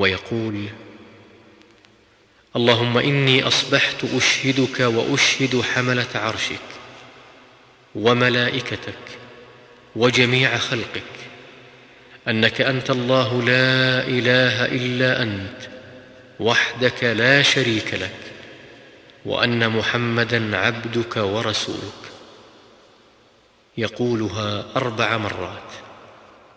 ويقول اللهم إني أصبحت أشهدك وأشهد حملة عرشك وملائكتك وجميع خلقك أنك أنت الله لا إله إلا أنت وحدك لا شريك لك وأن محمدا عبدك ورسولك. يقولها أربع مرات.